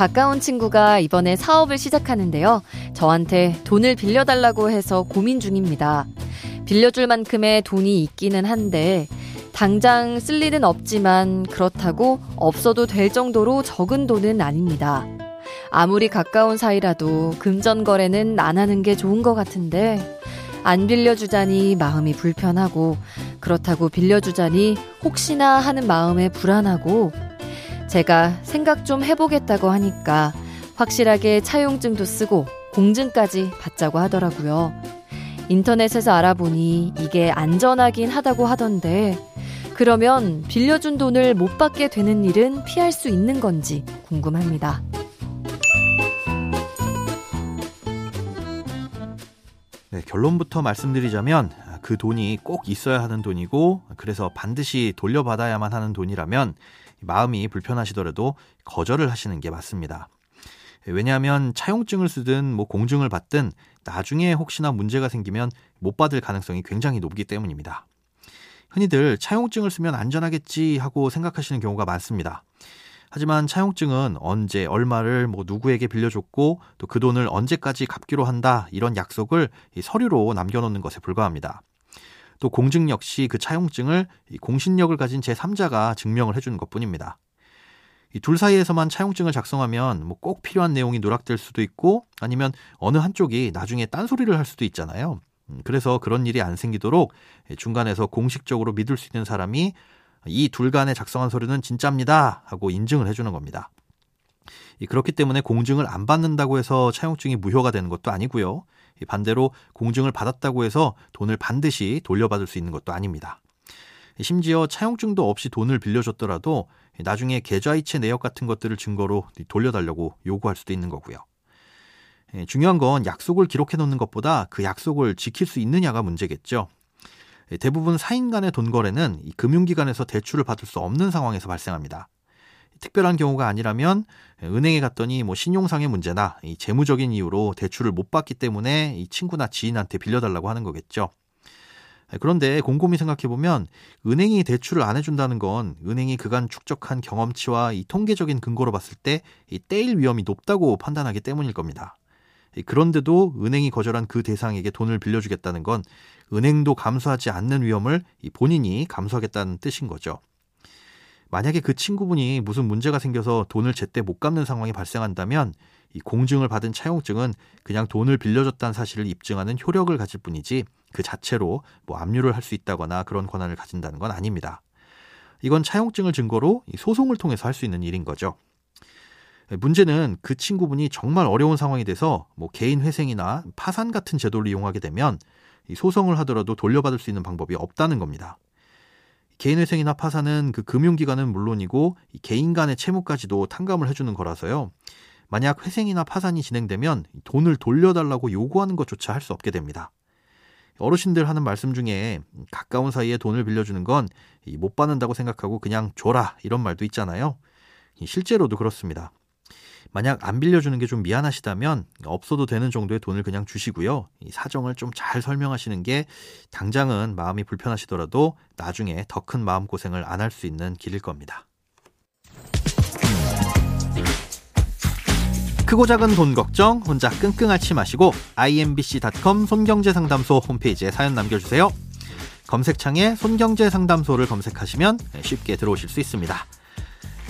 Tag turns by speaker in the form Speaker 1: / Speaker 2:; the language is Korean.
Speaker 1: 가까운 친구가 이번에 사업을 시작하는데요. 저한테 돈을 빌려달라고 해서 고민 중입니다. 빌려줄 만큼의 돈이 있기는 한데, 당장 쓸 일은 없지만 그렇다고 없어도 될 정도로 적은 돈은 아닙니다. 아무리 가까운 사이라도 금전 거래는 안 하는 게 좋은 것 같은데, 안 빌려주자니 마음이 불편하고, 그렇다고 빌려주자니 혹시나 하는 마음에 불안하고, 제가 생각 좀 해보겠다고 하니까 확실하게 차용증도 쓰고 공증까지 받자고 하더라고요. 인터넷에서 알아보니 이게 안전하긴 하다고 하던데, 그러면 빌려준 돈을 못 받게 되는 일은 피할 수 있는 건지 궁금합니다.
Speaker 2: 네, 결론부터 말씀드리자면 그 돈이 꼭 있어야 하는 돈이고 그래서 반드시 돌려받아야만 하는 돈이라면 마음이 불편하시더라도 거절을 하시는 게 맞습니다. 왜냐하면 차용증을 쓰든 뭐 공증을 받든 나중에 혹시나 문제가 생기면 못 받을 가능성이 굉장히 높기 때문입니다. 흔히들 차용증을 쓰면 안전하겠지 하고 생각하시는 경우가 많습니다. 하지만 차용증은 언제 얼마를 뭐 누구에게 빌려줬고 또 그 돈을 언제까지 갚기로 한다 이런 약속을 서류로 남겨놓는 것에 불과합니다. 또 공증 역시 그 차용증을 공신력을 가진 제3자가 증명을 해주는 것 뿐입니다. 이 둘 사이에서만 차용증을 작성하면 뭐 꼭 필요한 내용이 누락될 수도 있고 아니면 어느 한쪽이 나중에 딴소리를 할 수도 있잖아요. 음, 그래서 그런 일이 안 생기도록 중간에서 공식적으로 믿을 수 있는 사람이 이 둘 간에 작성한 서류는 진짜입니다 하고 인증을 해주는 겁니다. 그렇기 때문에 공증을 안 받는다고 해서 차용증이 무효가 되는 것도 아니고요. 반대로 공증을 받았다고 해서 돈을 반드시 돌려받을 수 있는 것도 아닙니다. 심지어 차용증도 없이 돈을 빌려줬더라도 나중에 계좌이체 내역 같은 것들을 증거로 돌려달라고 요구할 수도 있는 거고요. 예, 중요한 건 약속을 기록해 놓는 것보다 그 약속을 지킬 수 있느냐가 문제겠죠. 예, 대부분 사인 간의 돈 거래는 금융기관에서 대출을 받을 수 없는 상황에서 발생합니다. 특별한 경우가 아니라면 은행에 갔더니 뭐 신용상의 문제나 이 재무적인 이유로 대출을 못 받기 때문에 이 친구나 지인한테 빌려달라고 하는 거겠죠. 그런데 곰곰이 생각해 보면 은행이 대출을 안 해준다는 건 은행이 그간 축적한 경험치와 이 통계적인 근거로 봤을 때 이 떼일 위험이 높다고 판단하기 때문일 겁니다. 그런데도 은행이 거절한 그 대상에게 돈을 빌려주겠다는 건 은행도 감수하지 않는 위험을 본인이 감수하겠다는 뜻인 거죠. 만약에 그 친구분이 무슨 문제가 생겨서 돈을 제때 못 갚는 상황이 발생한다면 이 공증을 받은 차용증은 그냥 돈을 빌려줬다는 사실을 입증하는 효력을 가질 뿐이지 그 자체로 뭐 압류를 할 수 있다거나 그런 권한을 가진다는 건 아닙니다. 이건 차용증을 증거로 소송을 통해서 할 수 있는 일인 거죠. 문제는 그 친구분이 정말 어려운 상황이 돼서 뭐 개인 회생이나 파산 같은 제도를 이용하게 되면 이 소송을 하더라도 돌려받을 수 있는 방법이 없다는 겁니다. 개인회생이나 파산은 그 금융기관은 물론이고 개인 간의 채무까지도 탕감을 해주는 거라서요. 만약 회생이나 파산이 진행되면 돈을 돌려달라고 요구하는 것조차 할 수 없게 됩니다. 어르신들 하는 말씀 중에 가까운 사이에 돈을 빌려주는 건 못 받는다고 생각하고 그냥 줘라 이런 말도 있잖아요. 실제로도 그렇습니다. 만약 안 빌려주는 게 좀 미안하시다면 없어도 되는 정도의 돈을 그냥 주시고요. 이 사정을 좀 잘 설명하시는 게 당장은 마음이 불편하시더라도 나중에 더 큰 마음고생을 안 할 수 있는 길일 겁니다. 크고 작은 돈 걱정 혼자 끙끙 앓지 마시고 imbc.com 손경제상담소 홈페이지에 사연 남겨주세요. 검색창에 손경제상담소를 검색하시면 쉽게 들어오실 수 있습니다.